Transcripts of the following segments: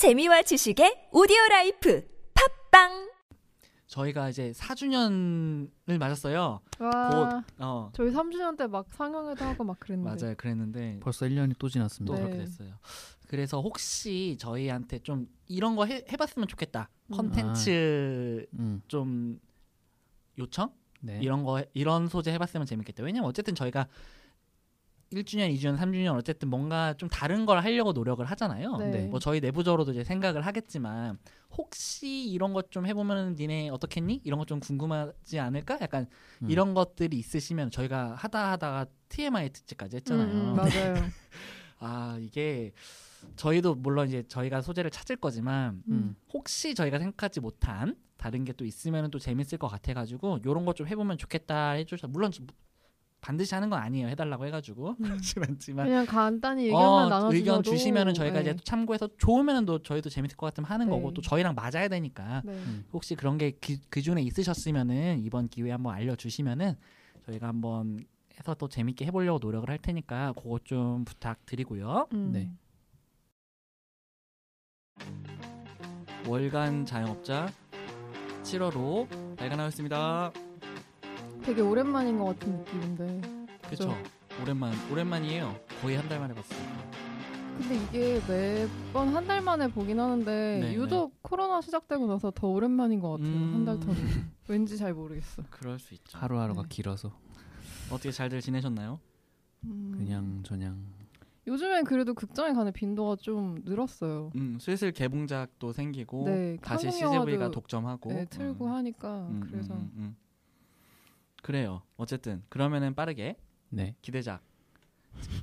재미와 지식의 audio life 팟빵 저희가 이제 4주년을 맞았어요. 와, 곧 어, 저희 3주년 때 막 상영회도 하고 막 그랬는데. 맞아요. 그랬는데 벌써 1년이 또또 지났습니다. 네. 그렇게 됐어요. 그래서 혹시 저희한테 좀 이런 거 해, 해봤으면 좋겠다. 음. 컨텐츠 음, 좀 요청 네. 이런 거 이런 소재 해봤으면 재밌겠다. 왜냐면 어쨌든 저희가 1주년, 2주년, 3주년 어쨌든 뭔가 좀 다른 걸 하려고 노력을 하잖아요. 네. 네. 뭐 저희 내부적으로도 이제 생각을 하겠지만 혹시 이런 것 좀 해보면 니네 어떻겠니? 이런 것 좀 궁금하지 않을까? 약간 음. 이런 것들이 있으시면 저희가 하다 하다가 TMI 특집까지 했잖아요. 음, 음, 맞아요. 아 이게 저희도 물론 이제 저희가 소재를 찾을 거지만 음. 혹시 저희가 생각하지 못한 다른 게 또 있으면 또 재밌을 것 같아가지고 이런 거좀 해보면 좋겠다 해주셔. 물론 반드시 하는 건 아니에요. 해달라고 해가지고 음. 그렇지만 그냥 간단히 의견만 어, 나눠주셔도 의견 주시면은 저희가 네. 이제 또 참고해서 좋으면은 또 저희도 재밌을 것 같으면 하는 네. 거고 또 저희랑 맞아야 되니까 네. 음. 혹시 그런 게그 중에 있으셨으면은 이번 기회에 한번 알려주시면은 저희가 한번 해서 또 재밌게 해보려고 노력을 할 테니까 그거 좀 부탁드리고요. 음. 네. 월간 자영업자 7월호 발간하였습니다. 되게 오랜만인 것 같은 느낌인데. 그렇죠. 오랜만 오랜만이에요. 거의 한 달 만에 봤어요. 근데 이게 매번 한 달 만에 보긴 하는데 네, 유독 코로나 시작되고 나서 더 오랜만인 것 같아요. 음. 한달 터는. 왠지 잘 모르겠어. 그럴 수 있죠. 하루하루가 네. 길어서 어떻게 잘들 지내셨나요? 음. 그냥 저냥 요즘엔 그래도 극장에 가는 빈도가 좀 늘었어요. 음, 슬슬 개봉작도 생기고 네, 다시 CGV가 독점하고 네, 틀고 음, 하니까 음, 그래서 음, 음, 음. 그래요. 어쨌든 그러면은 빠르게 네. 기대작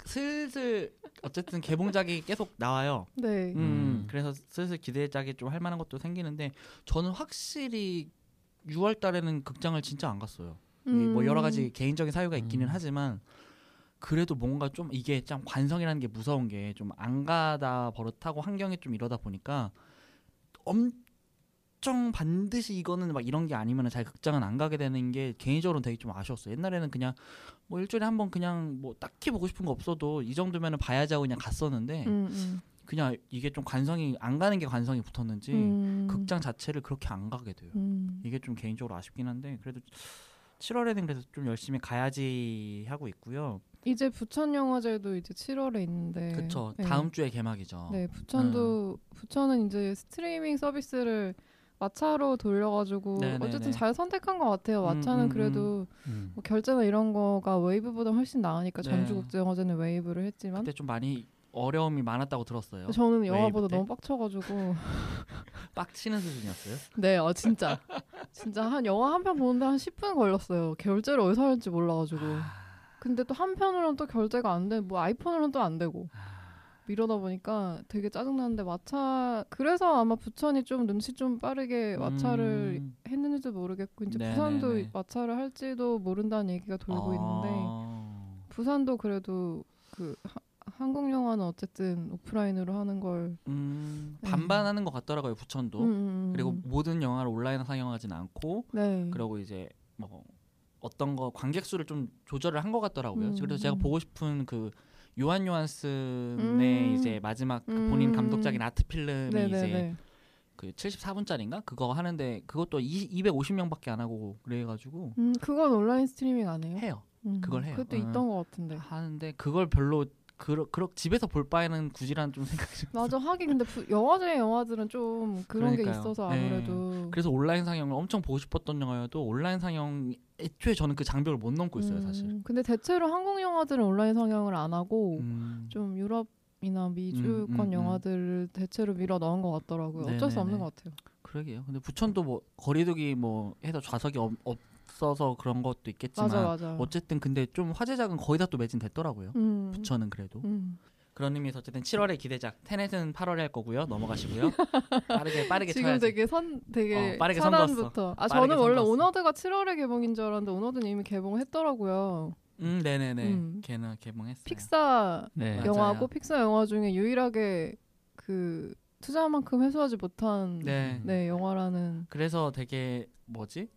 슬슬 어쨌든 개봉작이 계속 나와요. 네. 음, 음. 그래서 슬슬 기대작이 좀 할 만한 것도 생기는데 저는 확실히 6월 달에는 극장을 진짜 안 갔어요. 이뭐 여러 가지 개인적인 사유가 있기는 음. 하지만 그래도 뭔가 좀 이게 참 관성이라는 게 무서운 게 좀 안 가다 버릇하고 환경이 좀 이러다 보니까 엄 청 반드시 이거는 막 이런 게 아니면 잘 극장은 안 가게 되는 게 개인적으로는 되게 좀 아쉬웠어요. 옛날에는 그냥 뭐 일주일에 한 번 그냥 뭐 딱히 보고 싶은 거 없어도 이 정도면은 봐야지 하고 그냥 갔었는데 음, 음. 그냥 이게 좀 관성이 안 가는 게 관성이 붙었는지 음. 극장 자체를 그렇게 안 가게 돼요. 음. 이게 좀 개인적으로 아쉽긴 한데 그래도 7월에는 그래서 좀 열심히 가야지 하고 있고요. 이제 부천 영화제도 이제 7월에 있는데. 네. 다음 주에 개막이죠. 네, 부천도 부천은 이제 스트리밍 서비스를 왓챠로 돌려가지고 네네네. 어쨌든 잘 선택한 것 같아요. 음, 왓챠는 음, 그래도 음. 뭐 결제나 이런 거가 웨이브보다 훨씬 나으니까 네. 전주국제영화제는 웨이브를 했지만 그때 좀 많이 어려움이 많았다고 들었어요. 저는 웨이브 영화보다 때? 너무 빡쳐가지고 빡치는 수준이었어요. 네, 어 진짜 진짜 한 영화 한 편 보는데 한 10분 걸렸어요. 결제를 어디서 할지 몰라가지고. 근데 또 한편으로는 또 결제가 안 돼, 뭐 아이폰으로는 또 안 되고 이러다 보니까 되게 짜증나는데 마차 그래서 아마 부천이 좀 눈치 좀 빠르게 마차를 음. 했는지도 모르겠고 이제 네네네. 부산도 마차를 할지도 모른다는 얘기가 돌고 있는데 아. 부산도 그래도 그 하- 한국 영화는 어쨌든 오프라인으로 하는 걸 음, 네. 반반하는 것 같더라고요 부천도. 음, 음, 그리고 음. 모든 영화를 온라인 상영하진 않고 네. 그리고 이제 뭐 어떤 거 관객 수를 좀 조절을 한 것 같더라고요. 음, 그래서 제가 음. 보고 싶은 그 요한 요한슨의 음. 이제 마지막 그 음. 본인 감독작인 아트 필름이 이제 네네네. 그 74분짜리인가 그거 하는데 그것도 250명밖에 안 하고 그래가지고 음, 그건 온라인 스트리밍 안 해요? 해요. 음, 그걸 해요. 그것도 음. 있던 것 같은데. 하는데 그걸 별로 그러, 그렇 집에서 볼 바에는 굳이란 좀 생각이 좀 맞아 하긴 근데 부, 영화제 영화들은 좀 그런 게 그러니까요. 있어서 네. 아무래도 그래서 온라인 상영을 엄청 보고 싶었던 영화여도 온라인 상영 애초에 저는 그 장벽을 못 넘고 있어요 사실. 음, 근데 대체로 한국 영화들은 온라인 상영을 안 하고 음. 좀 유럽이나 미주권 음, 음, 음. 영화들을 대체로 밀어 넣은 것 같더라고요. 어쩔 수 네네네. 없는 것 같아요. 그러게요. 근데 부천도 뭐 거리두기 뭐 해서 좌석이 없, 없어서 그런 것도 있겠지만 맞아 맞아. 어쨌든 근데 좀 화제작은 거의 다 또 매진됐더라고요. 음, 부천은 그래도 음. 그런 의미에서 어쨌든 7월에 기대작 테넷은 8월에 할 거고요. 넘어가시고요. 빠르게 빠르게 지금 쳐야지. 되게 선 되게 어, 빠르게 차단부터. 아 빠르게 저는 원래. 오너드가 7월에 개봉인 줄 알았는데 오너드는 이미 개봉했더라고요. 음, 네네네. 음. 걔는 개봉했어요. 픽사 네. 맞아요. 영화고 픽사 영화 중에 유일하게 그 투자한 만큼 회수하지 못한 네. 네 영화라는 그래서 되게 뭐지?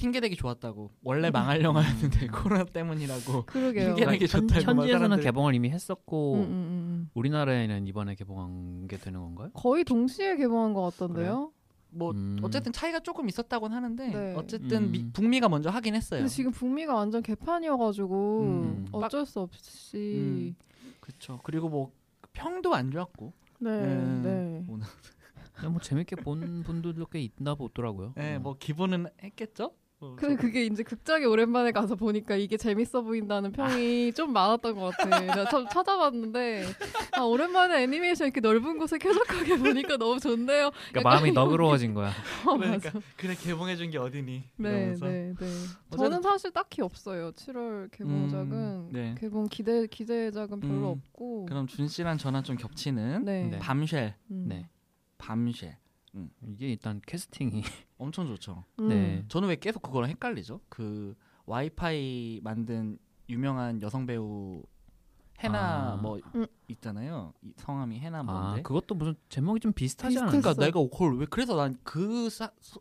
핑계대기 좋았다고. 원래 망할 영화였는데 코로나 때문이라고. 그러게요. 핑계대기 현, 좋다고 막 현지에서는 사람들이- 개봉을 이미 했었고 음, 음, 음, 음. 우리나라에는 이번에 개봉한 게 되는 건가요? 거의 동시에 개봉한 것 같던데요. 뭐 음. 어쨌든 차이가 조금 있었다고는 하는데 네. 어쨌든 미- 음. 북미가 먼저 하긴 했어요. 근데 지금 북미가 완전 개판이어가지고 음. 어쩔 수 없이 그렇죠. 그리고 뭐 평도 안 좋았고. 네, 음. 네. 오늘 그냥 뭐 재밌게 본 분들도 꽤 있나 보더라고요. 네, 어. 뭐 기분은 했겠죠. 뭐 근데 그게 이제 극장에 오랜만에 가서 보니까 이게 재밌어 보인다는 평이 좀 많았던 것 같아. 내가 참 찾아봤는데 아 오랜만에 애니메이션 이렇게 넓은 곳에 쾌적하게 보니까 너무 좋네요. 그러니까 마음이 너그러워진 거야. 어, 그러니까 맞아. 그래 개봉해 준 게 어디니? 네. 네, 네. 저는 사실 딱히 없어요. 7월 개봉작은 음, 네. 개봉 기대 기대작은 별로 음, 없고. 그럼 준 씨랑 저랑 좀 겹치는 네. 네. 밤쉘, 음. 네. 밤쉘 이게 일단 캐스팅이 엄청 좋죠. 음. 네. 저는 왜 계속 그거랑 헷갈리죠? 그 와이파이 만든 유명한 여성 배우 해나 아. 뭐 음. 있잖아요. 이 성함이 해나 아 뭔데? 그것도 무슨 제목이 좀 비슷하지 비슷했어. 않았어? 그러니까 내가 그걸 왜 그래서 난 그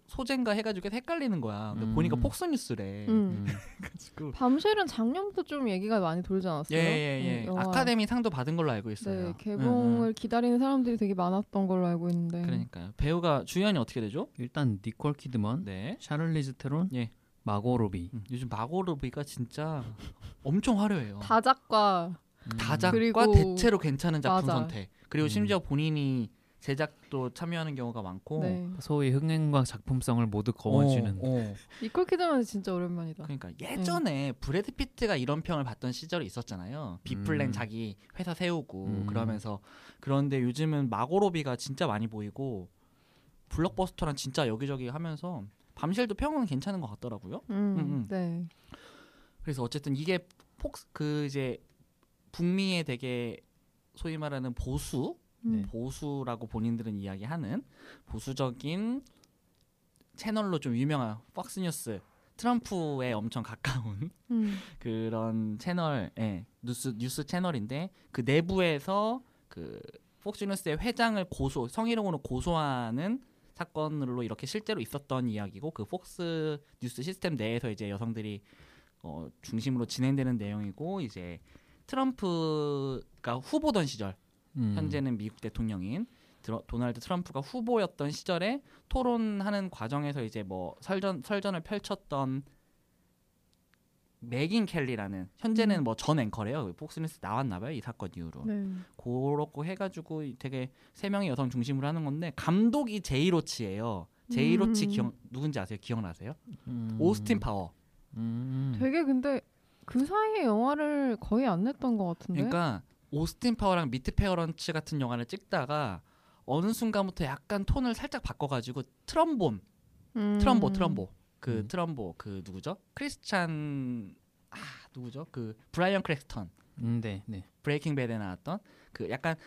소재인가 해가지고 헷갈리는 거야. 근데 음. 보니까 폭스뉴스래. 음. 음. 그래가지고 밤쉘은 작년부터 좀 얘기가 많이 돌지 않았어요? 예예예. 음, 영화. 아카데미 상도 받은 걸로 알고 있어요. 네, 응, 개봉을 응. 기다리는 사람들이 되게 많았던 걸로 알고 있는데. 그러니까요. 배우가 주연이 어떻게 되죠? 일단 니콜 키드먼, 네. 샤를리즈 테론, 예. 마고 로비. 음, 요즘 마고로비가 진짜 엄청 화려해요. 다작과 음. 다작과 그리고- 대체로 괜찮은 작품 맞아. 선택. 그리고 음. 심지어 본인이 제작도 참여하는 경우가 많고. 네. 소위 흥행과 작품성을 모두 거머쥐는. 어, 어. 니콜 키드만 진짜 오랜만이다. 그러니까 예전에 브래드 피트가 이런 평을 받던 시절이 있었잖아요. 비플랜 음. 자기 회사 세우고 음. 그러면서 그런데 요즘은 마고로비가 진짜 많이 보이고 블록버스터랑 진짜 여기저기 하면서 밤쉘도 평은 괜찮은 것 같더라고요. 음, 음, 음. 네. 그래서 어쨌든 이게 폭스 그 이제 북미의 되게 소위 말하는 보수 음. 보수라고 본인들은 이야기하는 보수적인 채널로 좀 유명한 폭스뉴스 트럼프에 엄청 가까운 음. 그런 채널, 예, 뉴스 뉴스 채널인데 그 내부에서 그 폭스뉴스의 회장을 고소 성희롱으로 고소하는 사건으로 이렇게 실제로 있었던 이야기고 그 폭스 뉴스 시스템 내에서 이제 여성들이 어, 중심으로 진행되는 내용이고 이제 트럼프가 후보던 시절 음. 현재는 미국 대통령인 드러- 도널드 트럼프가 후보였던 시절에 토론하는 과정에서 이제 뭐 설전 설전을 펼쳤던 맥인 켈리라는 현재는 음. 뭐전 앵커래요. 폭스뉴스 나왔나 봐요. 이 사건 이후로. 네. 그렇고 해 가지고 되게 세 명의 여성 중심으로 하는 건데 감독이 제이 로치예요. 제이 로치 음. 기억 누군지 아세요? 기억나세요? 음. 오스틴 파워. 음. 되게 근데 그 사이에 영화를 거의 안 냈던 것 같은데. 그러니까 오스틴 파워랑 미트 페어런츠 같은 영화를 찍다가 어느 순간부터 약간 톤을 살짝 바꿔가지고 트럼보 음. 트럼보 트럼보 그 음. 트럼보 그 누구죠? 크리스찬 아 누구죠? 그 브라이언 크랜스턴 음, 네, 네. 브레이킹 배드에 나왔던 그 약간 가-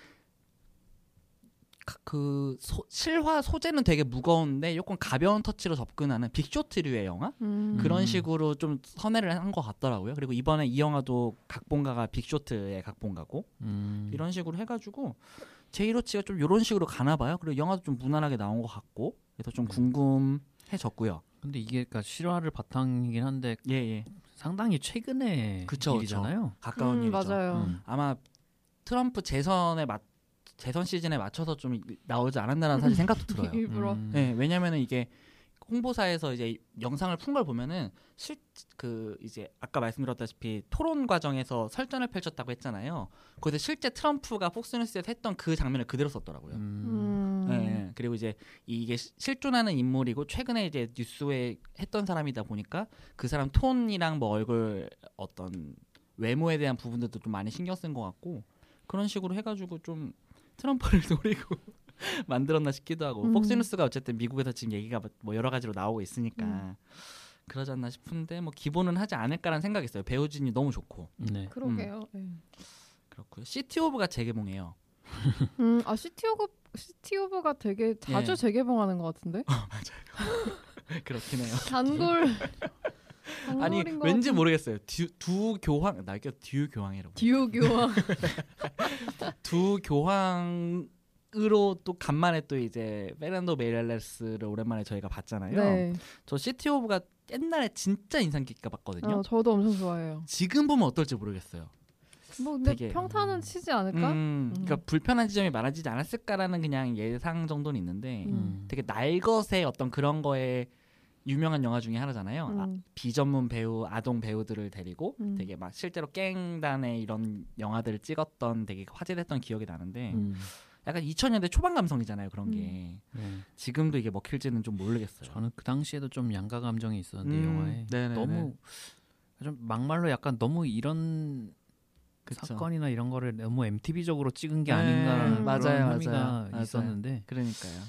그 소- 실화 소재는 되게 무거운데 조금 가벼운 터치로 접근하는 빅쇼트류의 영화 음. 그런 음. 식으로 좀 선회를 한 것 같더라고요. 그리고 이번에 이 영화도 각본가가 빅쇼트의 각본가고 음. 이런 식으로 해가지고 제이로치가 좀 이런 식으로 가나 봐요. 그리고 영화도 좀 무난하게 나온 것 같고 그래서 좀 네. 궁금해졌고요. 근데 이게 그러니까 실화를 바탕이긴 한데 예 예. 상당히 최근의 그쵸, 일이잖아요. 가까운 음, 일이죠. 맞아요. 음. 아마 트럼프 재선에 맞 재선 시즌에 맞춰서 좀 나오지 않았나라는 사실 생각도 들어요. 일부러. 음. 네, 왜냐면은 이게 홍보사에서 이제 영상을 푼 걸 보면은 실 그 이제 아까 말씀드렸다시피 토론 과정에서 설전을 펼쳤다고 했잖아요. 거기서 실제 트럼프가 폭스뉴스에서 했던 그 장면을 그대로 썼더라고요. 음. 음. 네, 네. 그리고 이제 이게 시- 실존하는 인물이고 최근에 이제 뉴스에 했던 사람이다 보니까 그 사람 톤이랑 뭐 얼굴 어떤 외모에 대한 부분들도 좀 많이 신경 쓴 것 같고 그런 식으로 해가지고 좀 트럼프를 노리고 만들었나 싶기도 하고 음. 폭스뉴스가 어쨌든 미국에서 지금 얘기가 뭐 여러 가지로 나오고 있으니까 음. 그러지 않나 싶은데 뭐 기본은 하지 않을까라는 생각이 있어요. 배우진이 너무 좋고 네. 그러게요. 네. 그렇고요. 시티 오브가 재개봉해요. 음, 아 시티 오브 시티 오브가 되게 자주 예. 재개봉하는 것 같은데. 그렇긴 해요. 단골. 아니 왠지 모르겠어요. 듀, 두 교황 나 이게 듀 교황이라고. 듀오 교황. 두 교황으로 또 간만에 또 이제 페르난도 메이렐레스를 오랜만에 저희가 봤잖아요. 네. 저 시티 오브 갓 옛날에 진짜 인상 깊게 봤거든요. 어, 저도 엄청 좋아해요. 지금 보면 어떨지 모르겠어요. 뭐 근데 되게- 평타는 치지 않을까? 음, 그러니까 음. 불편한 지점이 많아지지 않았을까라는 그냥 예상 정도는 있는데 음. 되게 날것의 어떤 그런 거에 유명한 영화 중에 하나잖아요. 아, 음. 비전문 배우, 아동 배우들을 데리고 음. 되게 막 실제로 깽단의 이런 영화들을 찍었던 되게 화제됐던 기억이 나는데 음. 약간 2000년대 초반 감성이잖아요 그런 게 네. 지금도 이게 먹힐지는 좀 모르겠어요. 저는 그 당시에도 좀 양가 감정이 있었는데 음, 영화에 네네네. 너무 좀 막말로 약간 너무 이런 그쵸. 사건이나 이런 거를 너무 MTV적으로 찍은 게 네, 아닌가라는 맞아요, 그런 맞아요, 맞아요. 있었는데 그러니까요.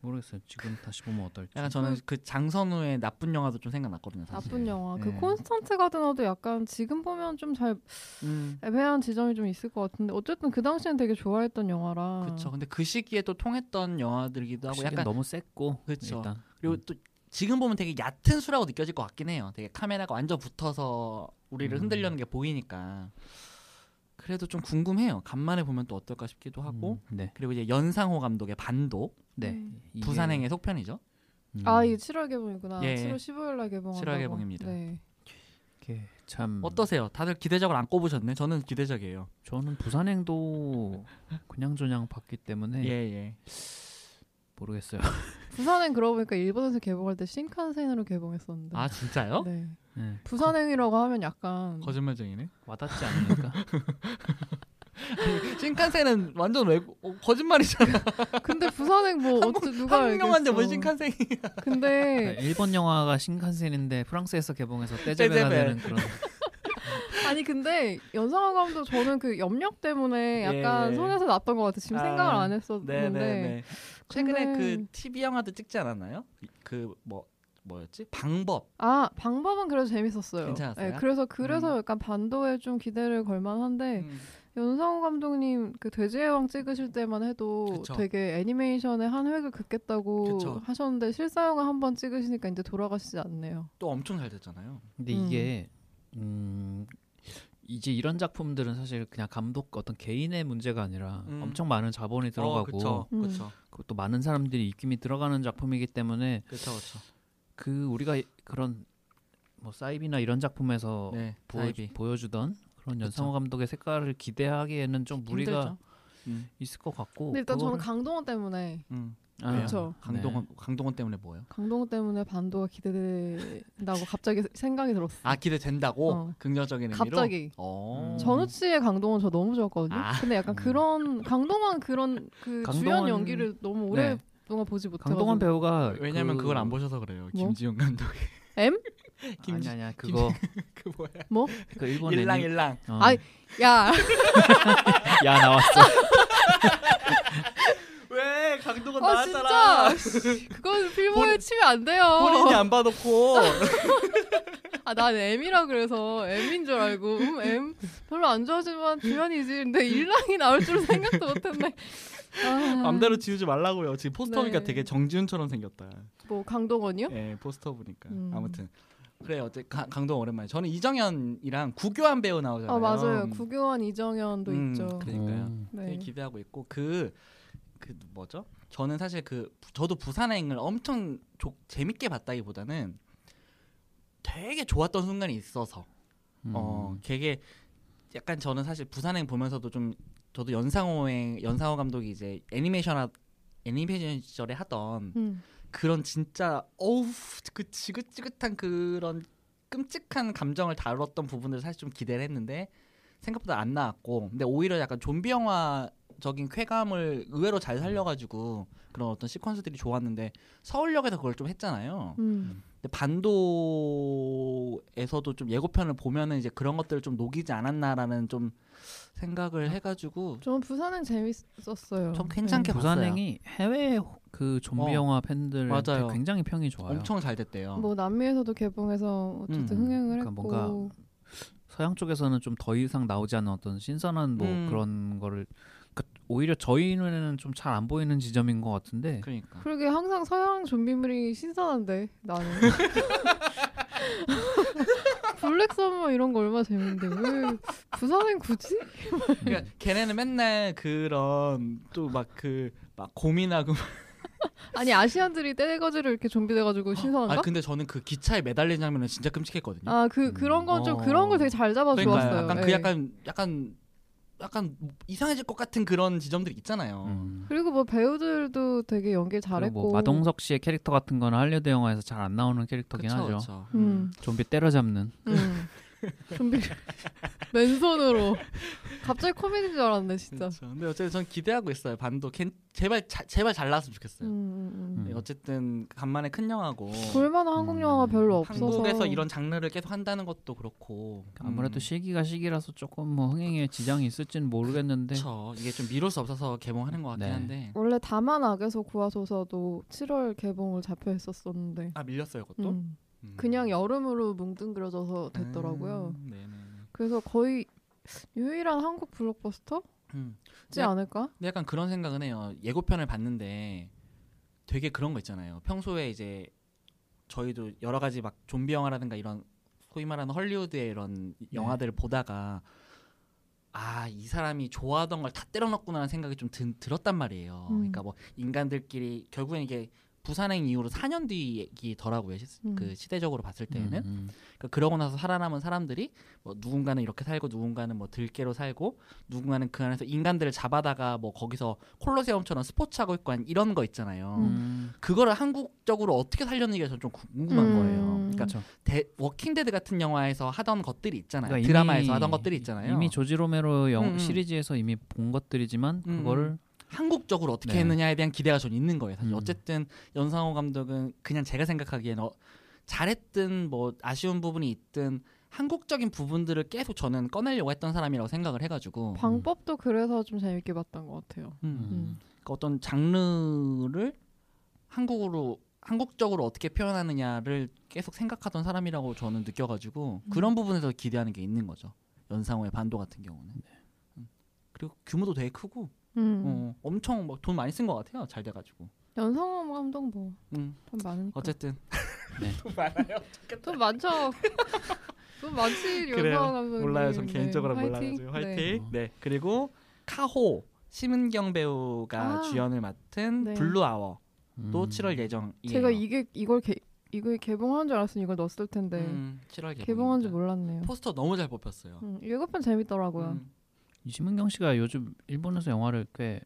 모르겠어요. 지금 다시 보면 어떨지. 약간 저는 그 장선우의 나쁜 영화도 좀 생각났거든요. 사실. 나쁜 영화. 그 네. 콘스탄트 가드너도 약간 지금 보면 좀잘 음. 애매한 지점이 좀 있을 것 같은데 어쨌든 그 당시엔 되게 좋아했던 영화라. 그렇죠. 근데 그 시기에 또 통했던 영화들이기도 하고 시기엔 약간 너무 셌고. 일단 그리고 또 지금 보면 되게 얕은 수라고 느껴질 것 같긴 해요. 되게 카메라가 완전 붙어서 우리를 음. 흔들려는 게 보이니까. 그래도 좀 궁금해요. 간만에 보면 또 어떨까 싶기도 하고. 음, 네, 그리고 이제 연상호 감독의 반도 네. 음. 부산행의 속편이죠. 음, 아 이게 7월 개봉이구나. 예. 7월 15일 날 개봉한다고. 7월 개봉입니다. 네. 이게 참 어떠세요? 다들 기대작을 안 꼽으셨네. 저는 기대작이에요. 저는 부산행도 그냥저냥 봤기 때문에 예, 예. 모르겠어요. 부산행 그러고 보니까 일본에서 개봉할 때 신칸센으로 개봉했었는데. 아, 진짜요? 네. 네. 부산행이라고 하면 약간 거짓말쟁이네. 와닿지 않으니까. 신칸센은 완전 외국 어, 거짓말이잖아. 근데 부산행 뭐 어째 누가 한국 영화인데 뭐 알겠어. 신칸센이. 근데 일본 영화가 신칸센인데 프랑스에서 개봉해서 떼제베가 떼제베. 되는 그런 아니 근데 연상호 감독 저는 그 염력 때문에 약간 예. 손에서 났던 것 같아. 지금 아, 생각을 안 했었는데. 네네네. 최근에 근데- 그 TV 영화도 찍지 않았나요? 그 뭐 뭐였지? 방법. 아 방법은 그래도 재밌었어요. 괜찮았어요? 네, 그래서 그래서 음. 약간 반도에 좀 기대를 걸만한데 연상호 감독님 그 돼지의 왕 찍으실 때만 해도 그쵸. 되게 애니메이션의 한 획을 긋겠다고 그쵸. 하셨는데 실사영화 한 번 찍으시니까 이제 돌아가시지 않네요. 또 엄청 잘 됐잖아요. 근데 음. 이게 음 이제 이런 작품들은 사실 그냥 감독 어떤 개인의 문제가 아니라 음. 엄청 많은 자본이 들어가고 그쵸, 음. 그쵸, 그것도 많은 사람들이 입김이 들어가는 작품이기 때문에 그쵸, 그쵸. 그 우리가 그런 뭐 사이비나 이런 작품에서 네, 보여, 사이비. 보여주던 그런 그쵸. 연상호 감독의 색깔을 기대하기에는 좀 무리가 힘들죠. 음, 있을 것 같고 근데 일단 저는 그거를- 강동원 때문에 음. 아? 그쵸. 강동원 강동원 때문에 뭐예요? 강동원 때문에 반도가 기대된다고 갑자기 생각이 들었어. 아 기대 된다고 어. 긍정적인 의미로. 갑자기. 어. 음. 전우치의 강동원 저 너무 좋았거든요. 아. 근데 약간 그런 강동원 그런 그 주연 강동원- 연기를 너무 네. 오랫동안 보지 못해가지고. 강동원 배우가 왜냐면 그- 그걸 안 보셔서 그래요. 뭐? 김지훈 감독. M? 김- 아니 아니야 그거 그 뭐야? 뭐? 그 일본 일랑 애니- 일랑. 어. 아이, 야, 야 나왔어 왜 강동원 아 진짜 씨, 그건 필모에 치면 안 돼요. 본인이 안 봐놓고. 아, 난 M이라 그래서 M인 줄 알고 음, M 별로 안 좋아하지만 주연이지. 근데 일랑이 나올 줄 생각도 못했네. 아, 맘대로 지우지 말라고요. 지금 포스터 보니까 네. 되게 정지훈처럼 생겼다. 뭐 강동원이요? 예, 포스터 보니까. 음. 아무튼 그래 어째 가- 강동원 오랜만에. 저는 이정현이랑 구교한 배우 나오잖아요. 아 맞아요. 음. 구교환 이정현도 음, 있죠. 그러니까요. 음. 되게 네. 기대하고 있고 그. 그 뭐죠? 저는 사실 그 저도 부산행을 엄청 조- 재밌게 봤다기보다는 되게 좋았던 순간이 있어서 음. 어 되게 약간 저는 사실 부산행 보면서도 좀 저도 연상호의 연상호 감독이 이제 애니메이션 하, 애니메이션 시절에 하던 음. 그런 진짜 어우 그 지긋지긋한 그런 끔찍한 감정을 다뤘던 부분들을 사실 좀 기대를 했는데 생각보다 안 나왔고 근데 오히려 약간 좀비 영화적인 쾌감을 의외로 잘 살려가지고 그런 어떤 시퀀스들이 좋았는데 서울역에서 그걸 좀 했잖아요. 음. 근데 반도에서도 좀 예고편을 보면은 이제 그런 것들을 좀 녹이지 않았나라는 좀 생각을 해가지고 저는 부산행 재밌었어요. 좀 괜찮게 네. 부산행이 해외 호- 그 좀비 어, 영화 팬들 맞아요. 굉장히 평이 좋아요. 엄청 잘 됐대요. 뭐 남미에서도 개봉해서 어쨌든 음. 흥행을 그러니까 했고 뭔가 서양 쪽에서는 좀 더 이상 나오지 않는 어떤 신선한 뭐 음. 그런 거를 그러니까 오히려 저희 눈에는 좀 잘 안 보이는 지점인 것 같은데 그러니까 그러게 항상 서양 좀비물이 신선한데 나는 블랙 서머 이런 거 얼마나 재밌는데 왜 부산행 굳이? 그러니까 걔네는 맨날 그런 또 막 그막 고민하고 아니 아시안들이 떼거지를 이렇게 좀비 돼가지고 신선한가? 아 근데 저는 그 기차에 매달린 장면은 진짜 끔찍했거든요. 아그 그런 건좀 어. 그런 걸 되게 잘 잡아 그러니까 좋았어요. 약간 그 예. 약간 약간 약간 이상해질 것 같은 그런 지점들이 있잖아요. 음. 그리고 뭐 배우들도 되게 연기 그리고 잘했고. 뭐 마동석 씨의 캐릭터 같은 거는 할리우드 영화에서 잘 안 나오는 캐릭터긴 그쵸, 하죠. 그쵸. 음. 좀비 때려잡는. 음. 좀비 맨손으로 갑자기 코미디인 줄 알았네 진짜. 그렇죠. 근데 어쨌든 전 기대하고 있어요. 반도 캔, 제발 자, 제발 잘 나왔으면 좋겠어요. 음, 음, 음. 네, 어쨌든 간만에 큰 영화고 볼만한 한국 음. 영화가 별로 없어서 한국에서 이런 장르를 계속 한다는 것도 그렇고 아무래도 음, 시기가 시기라서 조금 뭐 흥행에 지장이 있을지는 모르겠는데 그쵸. 이게 좀 미룰 수 없어서 개봉하는 것 같긴 네. 한데 원래 다만 악에서 구하소서도 7월 개봉을 잡혀 있었었는데 아 밀렸어요 그것도 음. 음. 그냥 여름으로 뭉뚱그려져서 됐더라고요. 음. 그래서 거의 유일한 한국 블록버스터지 음. 네. 않을까? 근데 약간 그런 생각은 해요. 예고편을 봤는데 되게 그런 거 있잖아요. 평소에 이제 저희도 여러 가지 막 좀비 영화라든가 이런 소위 말하는 헐리우드의 이런 영화들을 보다가 아 이 사람이 좋아하던 걸 다 때려넣구나라는 생각이 좀 든, 들었단 말이에요. 음. 그러니까 뭐 인간들끼리 결국엔 이게 부산행 이후로 4년 뒤이더라고요. 시, 음. 그 시대적으로 봤을 때는 음, 음. 그러니까 그러고 나서 살아남은 사람들이 뭐 누군가는 이렇게 살고 누군가는 뭐 들개로 살고 누군가는 그 안에서 인간들을 잡아다가 뭐 거기서 콜로세움처럼 스포츠하고 있고 한 이런 거 있잖아요. 음. 그거를 한국적으로 어떻게 살렸는지가 저는 좀 궁금한 음. 거예요. 그러니까 그쵸. 대, 워킹데드 같은 영화에서 하던 것들이 있잖아요. 그러니까 드라마에서 하던 것들이 있잖아요. 이미 조지 로메로 영. 시리즈에서 이미 본 것들이지만 음, 그거를 한국적으로 어떻게 네. 했느냐에 대한 기대가 좀 있는 거예요. 사실 음. 어쨌든 연상호 감독은 그냥 제가 생각하기에는 어, 잘했든 뭐 아쉬운 부분이 있든 한국적인 부분들을 계속 저는 꺼내려고 했던 사람이라고 생각을 해가지고 방법도 그래서 좀 재밌게 봤던 것 같아요. 음. 음. 그러니까 어떤 장르를 한국으로 한국적으로 어떻게 표현하느냐를 계속 생각하던 사람이라고 저는 느껴가지고 음. 그런 부분에서 기대하는 게 있는 거죠. 연상호의 반도 같은 경우는. 음. 그리고 규모도 되게 크고 음. 어, 엄청 막 돈 많이 쓴 것 같아요. 잘 돼가지고. 연상호 감독 뭐돈 음. 많으니까. 어쨌든 돈 많죠. 돈 많지. 연상호 감독님. 몰라요. 전 네. 개인적으로 화이팅. 몰라가지고 화이팅. 네. 네. 그리고 카호 심은경 배우가 아. 주연을 맡은 네. 블루 아워도 음. 7월 예정이에요. 제가 이게 이걸 개, 이거 개봉한 줄 알았으니 이걸 넣었을 텐데 음, 7월 개봉. 개봉한 줄 몰랐네요. 포스터 너무 잘 뽑혔어요. 음, 예고편 재밌더라고요. 음, 이심은경 씨가 요즘 일본에서 영화를 꽤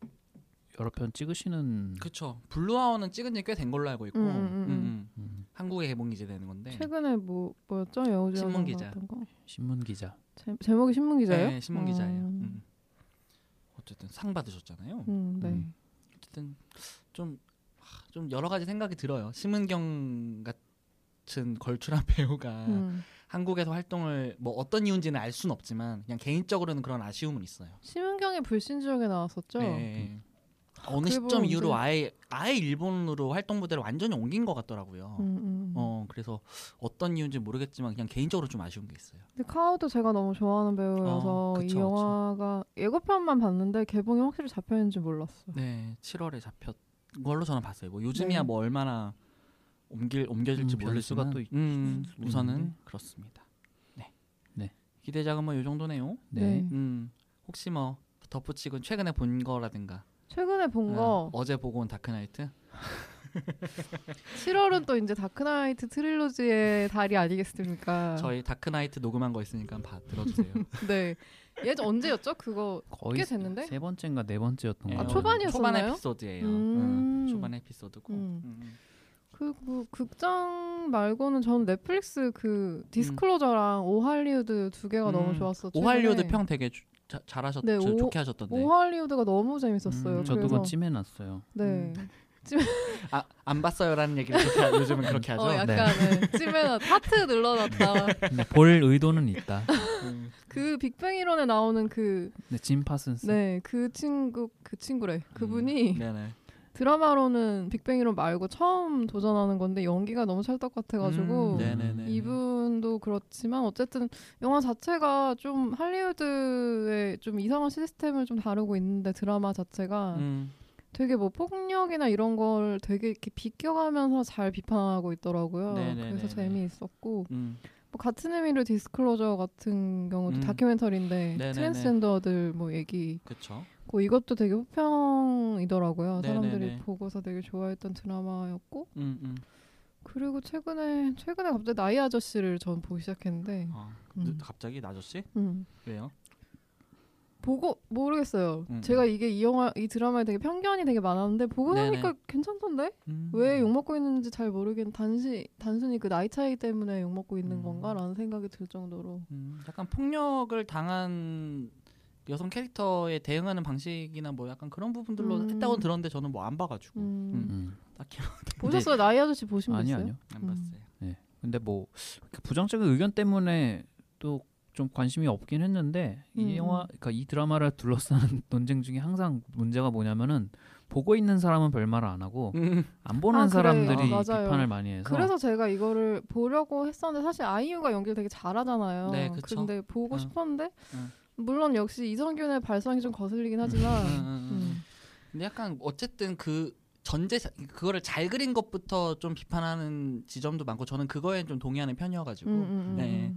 여러 편 찍으시는 그쵸. 블루아워는 찍은 지 꽤 된 걸로 알고 있고 음, 음, 음, 음, 음. 음, 한국에 개봉이 이제 되는 건데. 최근에 뭐 뭐였죠? 여우주연 신문 기자. 신문 기자. 제, 제목이 신문 기자예요? 네, 신문 기자예요. 음. 음. 어쨌든 상 받으셨잖아요. 음, 네. 음. 어쨌든 좀, 하, 좀 여러 가지 생각이 들어요. 심은경 같은 걸출한 배우가 음. 한국에서 활동을 뭐 어떤 이유인지는 알 수는 없지만 그냥 개인적으로는 그런 아쉬움은 있어요. 심은경이 불신 지역에 나왔었죠. 네. 어느 시점 이후로 이제- 아예 아예 일본으로 활동 무대를 완전히 옮긴 것 같더라고요. 음, 음. 어 그래서 어떤 이유인지 모르겠지만 그냥 개인적으로 좀 아쉬운 게 있어요. 근데 카오도 제가 너무 좋아하는 배우여서 어, 이 그쵸, 영화가 예고편만 봤는데 개봉이 확실히 잡혀 있는지 몰랐어. 네, 7월에 잡혔 걸로 저는 봤어요. 뭐 요즘이야 네. 뭐 얼마나 옮길 옮겨질지 음, 모르지만 변수가 또 있- 음, 우선은 있는데. 그렇습니다. 네. 네. 기대작은 뭐 요 정도네요. 네. 네. 음, 혹시 뭐 덧붙이고 최근에 본 거라든가 최근에 본거 어, 어제 보고 온 다크나이트 7월은 또 이제 다크나이트 트릴로지의 달이 아니겠습니까? 저희 다크나이트 녹음한 거 있으니까 봐 들어주세요. 네. 예전 언제였죠? 그거 거의 꽤 됐는데? 세 번째인가 네 번째였던 예, 거 아, 같아요. 초반이었어요? 초반 에피소드예요. 음. 음, 초반 에피소드고. 음. 음. 그뭐 극장 말고는 저는 넷플릭스 그 디스클로저랑 오할리우드 두 개가 음. 너무 좋았어. 오할리우드. 평 되게 주- 자- 잘하셨 네, 저- 오- 좋게 하셨던데. 오할리우드가 너무 재밌었어요. 음, 저도 그래서 찜해놨어요. 네. 아, 안 봤어요라는 얘기를 그렇게 하- 요즘은 그렇게 하죠. 어 약간 네. 찜해놨 하트 눌러놨다. 근데 볼 의도는 있다. 음. 그 빅뱅 이론에 나오는 그 근데 짐 파슨스. 네, 그 친구 그 친구래. 그분이 음, 네네. 드라마로는 빅뱅 이론 말고 처음 도전하는 건데 연기가 너무 찰떡 같아가지고 음. 이분도 그렇지만 어쨌든 영화 자체가 좀 할리우드의 좀 이상한 시스템을 좀 다루고 있는데 드라마 자체가 음. 되게 뭐 폭력이나 이런 걸 되게 이렇게 비껴가면서 잘 비판하고 있더라고요. 네네네네. 그래서 재미있었고 음. 뭐 같은 의미로 디스클로저 같은 경우도 음. 다큐멘터리인데 네네네. 트랜스젠더들 뭐 얘기 그쵸. 고 이것도 되게 호평이더라고요. 네네네. 사람들이 보고서 되게 좋아했던 드라마였고 음, 음. 그리고 최근에 최근에 갑자기 나이 아저씨를 전 보기 시작했는데 어. 음. 갑자기 나저씨? 음. 왜요? 보고 모르겠어요. 음. 제가 이게 이 영화 이 드라마에 되게 편견이 되게 많았는데 보고 네네. 나니까 괜찮던데 음. 왜욕 먹고 있는지 잘 모르겠는 단시 단순히 그 나이 차이 때문에 욕 먹고 있는 음. 건가라는 생각이 들 정도로 음, 약간 폭력을 당한 여성 캐릭터에 대응하는 방식이나 뭐 약간 그런 부분들로 음. 했다고 들었는데 저는 뭐 안 봐가지고 음. 음. 딱히 보셨어요? 나이 아저씨 보신 분 아니요, 있어요? 아니요. 안 음. 봤어요. 네. 근데 뭐그 부정적인 의견 때문에 또 좀 관심이 없긴 했는데 음, 이 영화, 음. 그러니까 이 드라마를 둘러싸는 논쟁 중에 항상 문제가 뭐냐면은 보고 있는 사람은 별말을 안 하고 음. 안 보는 아. 사람들이 아. 비판을 많이 해서 그래서 제가 이거를 보려고 했었는데 사실 아이유가 연기를 되게 잘하잖아요. 네, 그쵸. 근데 보고 응. 싶었는데 응. 물론 역시 이성균의 발성이 좀 거슬리긴 하지만 음, 음, 음. 음. 근데 약간 어쨌든 그 전제 그거를 잘 그린 것부터 좀 비판하는 지점도 많고 저는 그거에 좀 동의하는 편이어가지고 음, 음, 음, 네.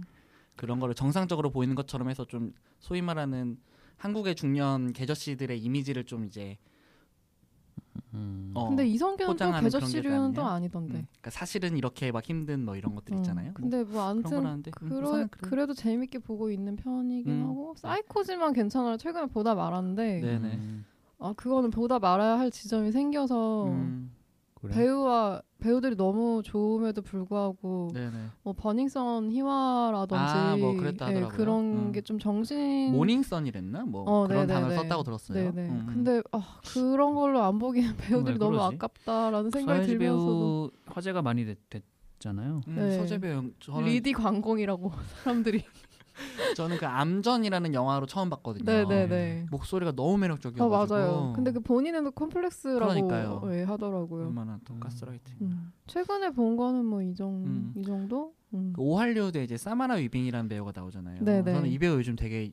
음. 그런 거를 정상적으로 보이는 것처럼 해서 좀 소위 말하는 한국의 중년 개저씨들의 이미지를 좀 이제 음. 어, 근데 이성균은 또 개저씨류는 또? 아니던데. 음, 그러니까 사실은 이렇게 막 힘든 뭐 이런 것들 음. 있잖아요. 뭐 근데 뭐 아무튼 음, 그러. 그래도 재밌게 보고 있는 편이긴 음. 하고 사이코지만 괜찮아요. 최근에 보다 말았는데 네. 네네. 음. 아 그거는 보다 말아야 할 지점이 생겨서 음, 그래. 배우와 배우들이 너무 좋음에도 불구하고 네네. 뭐 버닝썬 희화라든지 아, 뭐 그랬다 예. 그런 음. 게좀 정신 모닝선이랬나 뭐 어, 그런 네네네. 단어를 썼다고 들었어요. 네네. 음, 음. 근데 아, 그런 걸로 안 보기엔 배우들이 왜 너무? 아깝다라는 생각이 들면서도 배우 화제가 많이 됐, 됐잖아요. 음, 네. 서재 배우 저는 리디 관공이라고 사람들이 저는 그 암전이라는 영화로 처음 봤거든요. 네네네. 목소리가 너무 아 매력적이어가지고. 맞아요. 근데 그 본인은 그러니까요. 예, 하더라고요. 얼마나 또 음. 가스라이팅. 음. 최근에 본 거는 뭐 이 정, 음. 이 정도? 음. 그 오할리우드에 이제 사마라 위빙이라는 배우가 나오잖아요. 네네. 저는 이 배우 요즘 되게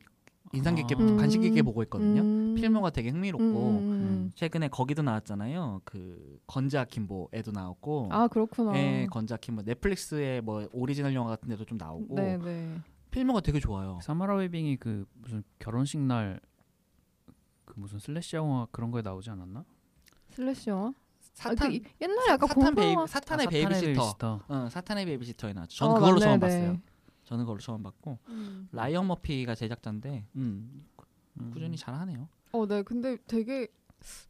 인상 깊게 아. 관심 깊게 음. 보고 있거든요. 음. 필모가 되게 흥미롭고 음, 음, 음. 최근에 거기도 나왔잖아요. 그 건즈 아킴보에도 나왔고. 아 그렇구나. 예, 건즈 아킴보 넷플릭스의 뭐 오리지널 영화 같은 데도 좀 나오고 네네. 필모가 되게 좋아요. 사마라 위빙이 그 무슨 결혼식 날 그 무슨 슬래시 영화 그런 거에 나오지 않았나? 슬래시 영화? 사탄 아, 그 옛날에 약간 사탄 영화. 사탄의 아, 베이비시터. 어, 사탄의 베이비시터에 나왔죠. 저는 어, 그걸로 맞네, 처음 네. 봤어요. 저는 그걸로 처음 봤고 음. 라이언 머피가 제작자인데 음, 음. 꾸준히 잘하네요. 어, 네. 근데 되게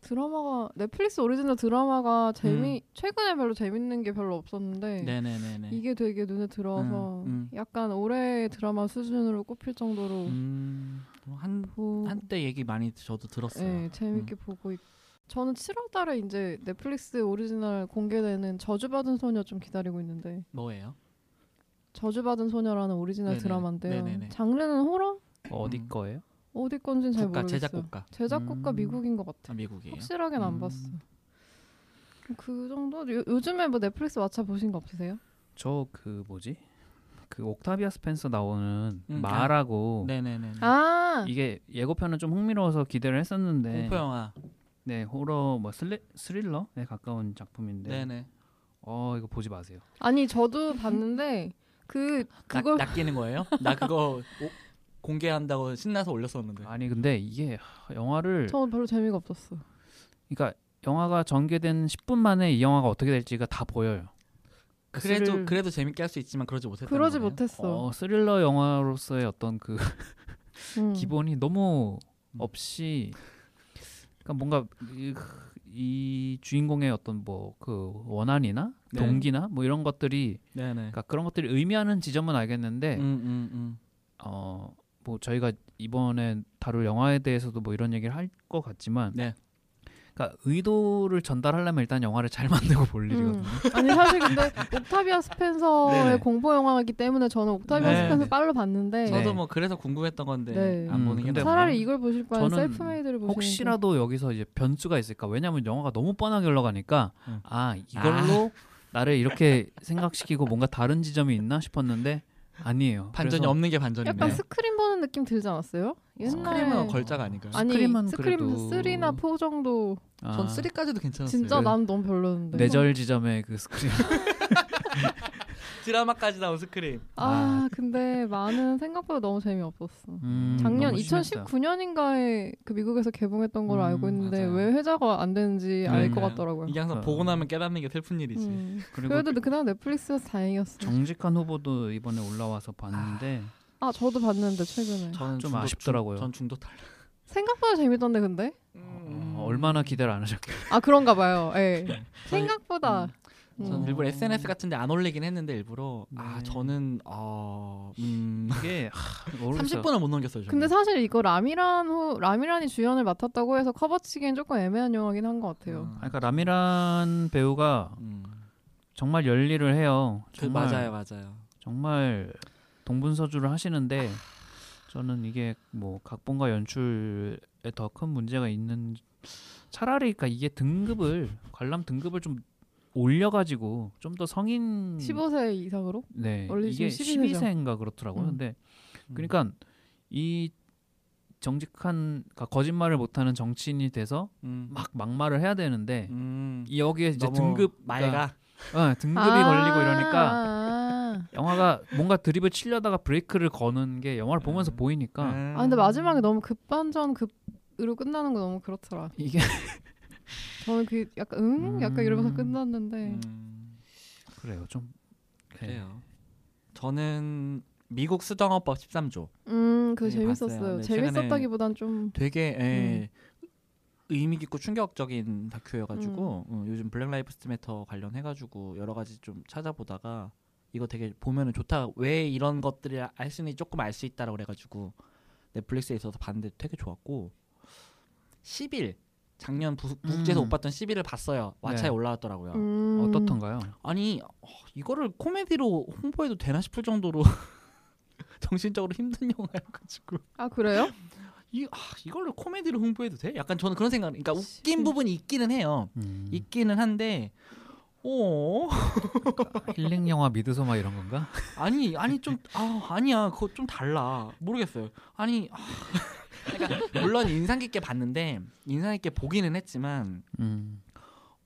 드라마가 넷플릭스 오리지널 드라마가 재미 최근에 별로 재밌는 게 별로 없었는데 음. 네네네네. 이게 되게 눈에 들어서 음, 음. 약간 올해 드라마 수준으로 꼽힐 정도로 음, 한 보, 한때 얘기 많이 저도 들었어요. 네, 재밌게 보고 있. 저는 7월달에 이제 넷플릭스 오리지널 공개되는 저주받은 소녀 좀 기다리고 있는데 뭐예요? 저주받은 소녀라는 오리지널 네네. 드라마인데요. 네네네. 장르는 호러? 어디 음. 거예요? 어디 건지는 잘 국가 모르겠어요. 제작국가 제작국가 음. 미국인 것 같아. 아, 미국이에요. 확실하게는 안 음. 봤어. 그 정도? 요, 요즘에 뭐 넷플릭스 왓챠 보신 거 없으세요? 저 그 뭐지? 그 옥타비아 스펜서 나오는 음, 마라고 네네네. 아, 이게 예고편은 좀 흥미로워서 기대를 했었는데 공포 영화. 네 호러 뭐 슬리, 스릴러에 가까운 작품인데 네네. 어 이거 보지 마세요. 아니 저도 봤는데 그 그걸 낚, 낚이는 거예요? 나 그거 오- 공개한다고 신나서 올렸었는데. 아니 근데 이게 하, 영화를 저는 별로 재미가 없었어. 그러니까 영화가 전개된 10분 만에 이 영화가 어떻게 될지가 다 보여요. 그 그래도 스릴- 그래도 재밌게 할 수 있지만 그러지 못했다. 그러지 못했어. 어, 스릴러 영화로서의 어떤 그 음. 기본이 너무 음. 없이 그러니까 뭔가 이, 이 주인공의 어떤 뭐 그 원한이나 네. 동기나 뭐 이런 것들이 네 네. 그러니까 그런 것들이 의미하는 지점은 알겠는데 음, 음, 음. 어 뭐 저희가 이번에 다룰 영화에 대해서도 뭐 이런 얘기를 할 것 같지만 네. 그러니까 의도를 전달하려면 일단 영화를 잘 만들고 볼 일이거든요. 음. 아니 사실 근데 옥타비아 스펜서의 네네. 공포 영화이기 때문에 저는 옥타비아 네. 스펜서 빨로 봤는데 저도 네. 뭐 그래서 궁금했던 건데 네. 안 보는 음, 게. 차라리 이걸 보실 바엔 저는 셀프메이드를 보시는 혹시라도 여기서 이제 변수가 있을까? 왜냐하면 영화가 너무 뻔하게 흘러가니까 음. 아 이걸로 나를 이렇게 생각시키고 뭔가 다른 지점이 있나 싶었는데 아니에요. 반전이 그래서 없는 게게 반전이네. 약간 스크림 보는 느낌 들지 않았어요? 스크림은 걸작 아닌가요? 아니 스크림은 스크림 그래도- 3나 4 정도 아, 전 3까지도 괜찮았어요. 진짜 난 너무 별로였는데 뇌절 지점의 그 스크림 드라마까지 나온 스크림. 아, 근데 많은 생각보다 너무 재미없었어. 음, 작년 너무 심했어요. 2019년인가에 그 미국에서 개봉했던 걸로 음, 알고 있는데 맞아요. 왜 회자가 안 되는지 알것 네. 같더라고요. 이게 항상 어. 보고 나면 깨닫는 게 슬픈 일이지. 음. 그래도 그날 넷플릭스여서 다행이었어. 정직한 후보도 이번에 올라와서 봤는데 아 저도 봤는데 최근에 저는 좀 중도- 아쉽더라고요. 중- 전 중도 탈. 생각보다 재밌던데 근데 음. 어, 얼마나 기대를 안 하셨길래 아 그런가 봐요. 예. 생각보다 전 음. 일부러 SNS 같은데 안 올리긴 했는데 일부러 아 네. 저는 어 음. 이게 하, 모르겠어요. 30분을 못 넘겼어요. 저는. 근데 사실 이거 라미란 후 라미란이 주연을 맡았다고 해서 커버치기엔 조금 애매한 영화긴 한 것 같아요. 음. 그러니까 라미란 배우가 음. 정말 열일을 해요. 그 정말 맞아요, 맞아요. 정말 동분서주를 하시는데 저는 이게 뭐 각본과 연출에 더 큰 문제가 있는 차라리 그러니까 이게 등급을 관람 등급을 좀 올려가지고 좀 더 성인 15세 이상으로? 네 이게 지금 12 세죠. 12세인가 그렇더라고요. 음. 근데 그러니까 이 정직한 그러니까 거짓말을 못하는 정치인이 돼서 음. 막 막말을 해야 되는데 음. 이 여기에 이제 등급 말가 어, 등급이 아, 걸리고 이러니까 아, 영화가 뭔가 드립을 치려다가 브레이크를 거는 게 영화를 보면서 음. 보이니까 아 근데 마지막에 너무 급반전 급으로 끝나는 거 너무 그렇더라. 이게 저는 그 약간 응 약간 이러면서 음. 끝났는데 음. 그래요 좀 네. 그래요. 저는 미국 수정어법 13조 음 그거 네, 재밌었어요. 네, 재밌었다기보단 좀 되게 예, 음. 의미 깊고 충격적인 다큐여가지고 어, 요즘 Black Lives Matter 관련해가지고 여러 가지 좀 찾아보다가 이거 되게 보면은 좋다. 왜 이런 것들을 알 수 있는지 조금 알 수 있다라고 그래가지고 넷플릭스에 있어서 봤는데 되게 좋았고 10일 작년 부, 국제에서 음. 못 봤던 시빌을 봤어요. 왓챠에 네. 올라왔더라고요. 음, 어떻던가요? 아니 어, 이거를 코미디로 홍보해도 되나 싶을 정도로 정신적으로 힘든 영화여가지고 아 그래요? 이 아, 이걸로 코미디로 홍보해도 돼? 약간 저는 그런 생각. 그러니까 웃긴 십- 부분이 있기는 해요. 음, 있기는 한데, 어 힐링 영화 미드소마 이런 건가? 아니 아니 좀 아, 아니야 그거 좀 달라 모르겠어요. 아니 아, 그러니까 물론 인상 깊게 봤는데 인상 깊게 보기는 했지만 음.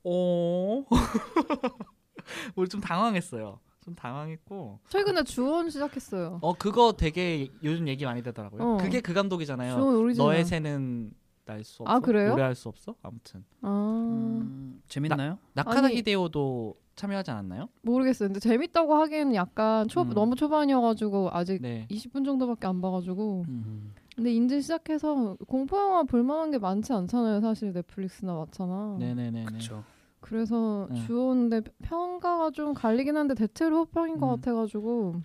어 우리 좀 당황했어요. 좀 당황했고 최근에 주원 시작했어요. 어 그거 되게 요즘 얘기 많이 되더라고요. 어. 그게 그 감독이잖아요. 너의 새는 날 수 없어. 아, 그래요? 노래할 수 없어. 아무튼 아 음, 재밌나요? 아니- 히데오도 참여하지 않았나요? 모르겠어요. 근데 재밌다고 하기에는 약간 초 음. 너무 초반이어가지고 아직 네. 20분 정도밖에 안 봐가지고. 음. 근데 이제 시작해서 공포 영화 볼만한 게 많지 않잖아요. 사실 넷플릭스나 맞잖아. 네네네. 그렇죠. 그래서 네. 주원데 평가가 좀 갈리긴 한데 대체로 호평인 것 음. 같아가지고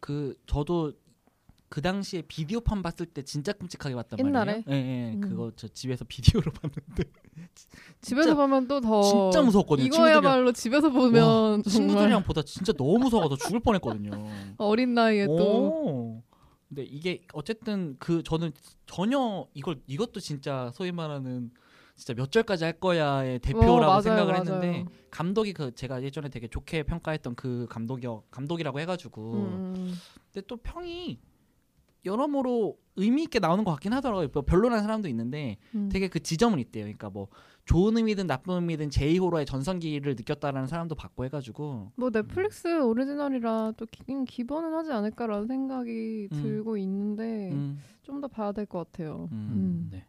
그 저도 그 당시에 비디오판 봤을 때 진짜 끔찍하게 봤단 옛날에? 말이에요. 예, 예. 음. 그거 저 집에서 비디오로 봤는데 집에서 보면 또 더 진짜 무서웠거든요. 이거야말로 집에서 보면 정말 친구들이랑 보다 진짜 너무 무서워서 죽을 뻔했거든요. 어린 나이에 또 오. 근데 이게 어쨌든 그 저는 전혀 이걸 이것도 진짜 소위 말하는 진짜 몇 절까지 할 거야의 대표라고 어, 맞아요, 생각을 맞아요. 했는데 감독이 그 제가 예전에 되게 좋게 평가했던 그 감독이 감독이라고 해가지고 음, 근데 또 평이 여러모로 의미 있게 나오는 것 같긴 하더라고요. 뭐 별로라는 사람도 있는데 음. 되게 그 지점은 있대요. 그러니까 뭐 좋은 의미든 나쁜 의미든 제2호로의 전성기를 느꼈다라는 사람도 봤고 해가지고 뭐 넷플릭스 오리지널이라 또 기, 기본은 하지 않을까라는 생각이 음. 들고 있는데 음, 좀더 봐야 될 것 같아요. 음, 음. 네.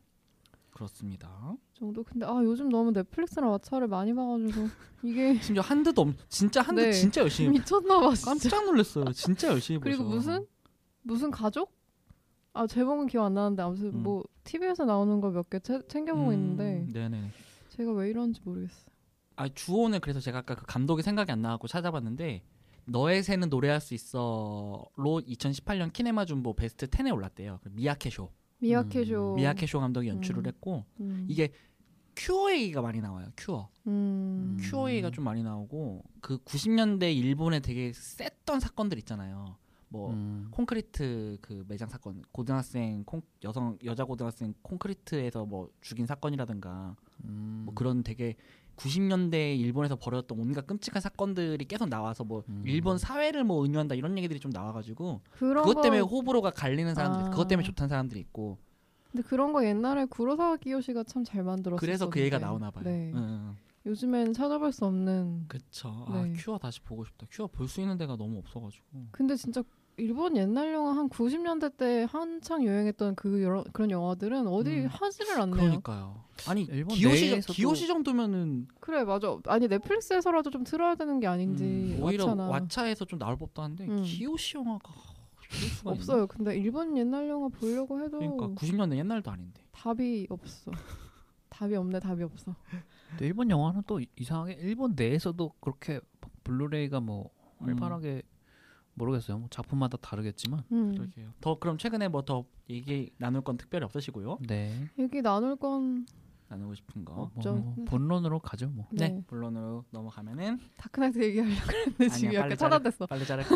그렇습니다. 정도 근데 아 요즘 너무 넷플릭스랑 왓챠를 많이 봐가지고 이게 심지어 한드도 없, 진짜 한드 네. 진짜 열심히 미쳤나봐. 깜짝 놀랐어요. 진짜 열심히 그리고 보셔. 무슨 무슨 가족? 아 제목은 기억 안 나는데 아무튼 음. 뭐 TV에서 나오는 거 몇 개 챙겨보고 음, 있는데 네네. 제가 왜 이런지 모르겠어요. 아 주호는 그래서 제가 아까 그 감독이 생각이 안 나갖고 찾아봤는데 너의 새는 노래할 수 있어로 2018년 키네마 준보 베스트 10에 올랐대요. 그 미야케쇼. 미야케쇼. 미야케쇼 감독이 연출을 음. 했고 음. 이게 큐어 얘기가 많이 나와요. 큐어. 음. 큐어 얘기가 좀 많이 나오고 그 90년대 일본에 되게 셌던 사건들 있잖아요. 뭐 음. 콘크리트 그 매장 사건, 고등학생 콩, 여성 여자 고등학생 콘크리트에서 뭐 죽인 사건이라든가 음. 뭐 그런 되게 90년대 일본에서 벌어졌던 온갖 끔찍한 사건들이 계속 나와서 뭐 음. 일본 사회를 뭐 의미한다 이런 얘기들이 좀 나와가지고 그것 거 때문에 호불호가 갈리는 사람들, 아. 그것 때문에 좋다는 사람들이 있고 근데 그런 거 옛날에 구로사와 기요시가 참 잘 만들었어. 그래서 그 얘기가 나오나 봐요. 네. 응, 응. 요즘엔 찾아볼 수 없는. 그쵸. 아 네. 큐어 다시 보고 싶다. 큐어 볼 수 있는 데가 너무 없어가지고. 근데 진짜 일본 옛날 영화 한 90년대 때 한창 유행했던 그 여러, 그런 영화들은 어디 음. 하지를 않네요. 그러니까요. 아니 일본 기요시 내에서도- 기요시 정도면은 그래 맞아. 아니 넷플릭스에서라도 좀 틀어야 되는 게 아닌지 음, 오히려 왓챠나. 왓챠에서 좀 나올 법도 한데 음. 기요시 영화가 수가 있나? 없어요. 근데 일본 옛날 영화 보려고 해도 그러니까 90년대 옛날도 아닌데. 답이 없어. 답이 없네. 답이 없어. 또 일본 영화는 또 이- 이상하게 일본 내에서도 그렇게 막 블루레이가 뭐 음. 활발하게 모르겠어요. 뭐 작품마다 다르겠지만. 음. 그러게요. 더 그럼 최근에 뭐 더 얘기 나눌 건 특별히 없으시고요. 네. 얘기 나눌 건 나누고 싶은 거. 어. 뭐, 좀- 뭐 본론으로 가죠. 뭐. 네. 네. 본론으로 넘어가면은 다크나이트 얘기하려고 그랬는데 지금 아니야, 약간 차단됐어. 빨리 자를 거.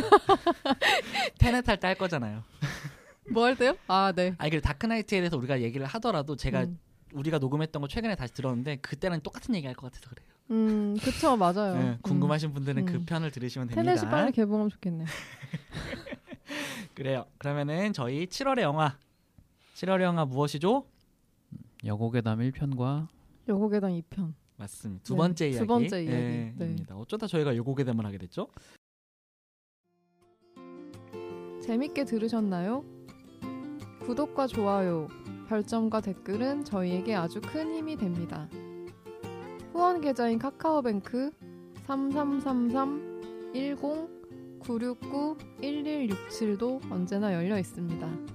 테넷 할때 할 거잖아요. 뭐 할 때요? 아 네. 아니 그 다크나이트에 대해서 우리가 얘기를 하더라도 제가 음. 우리가 녹음했던 거 최근에 다시 들었는데 그때랑 똑같은 얘기 할 것 같아서 그래요. 음, 그쵸 맞아요. 네, 궁금하신 분들은 그 음. 편을 들으시면 됩니다. 테넷이 빨리 개봉하면 좋겠네. 그래요. 그러면은 저희 7월의 영화 7월의 영화 무엇이죠? 여고괴담 1편과 여고괴당 2편. 맞습니다. 두 네, 번째 두 이야기. 번째 이야기. 예, 네. 입니다. 어쩌다 저희가 요고괴담을 하게 됐죠? 재밌게 들으셨나요? 구독과 좋아요, 별점과 댓글은 저희에게 아주 큰 힘이 됩니다. 후원 계좌인 카카오뱅크 3333 10 969 1167도 언제나 열려 있습니다.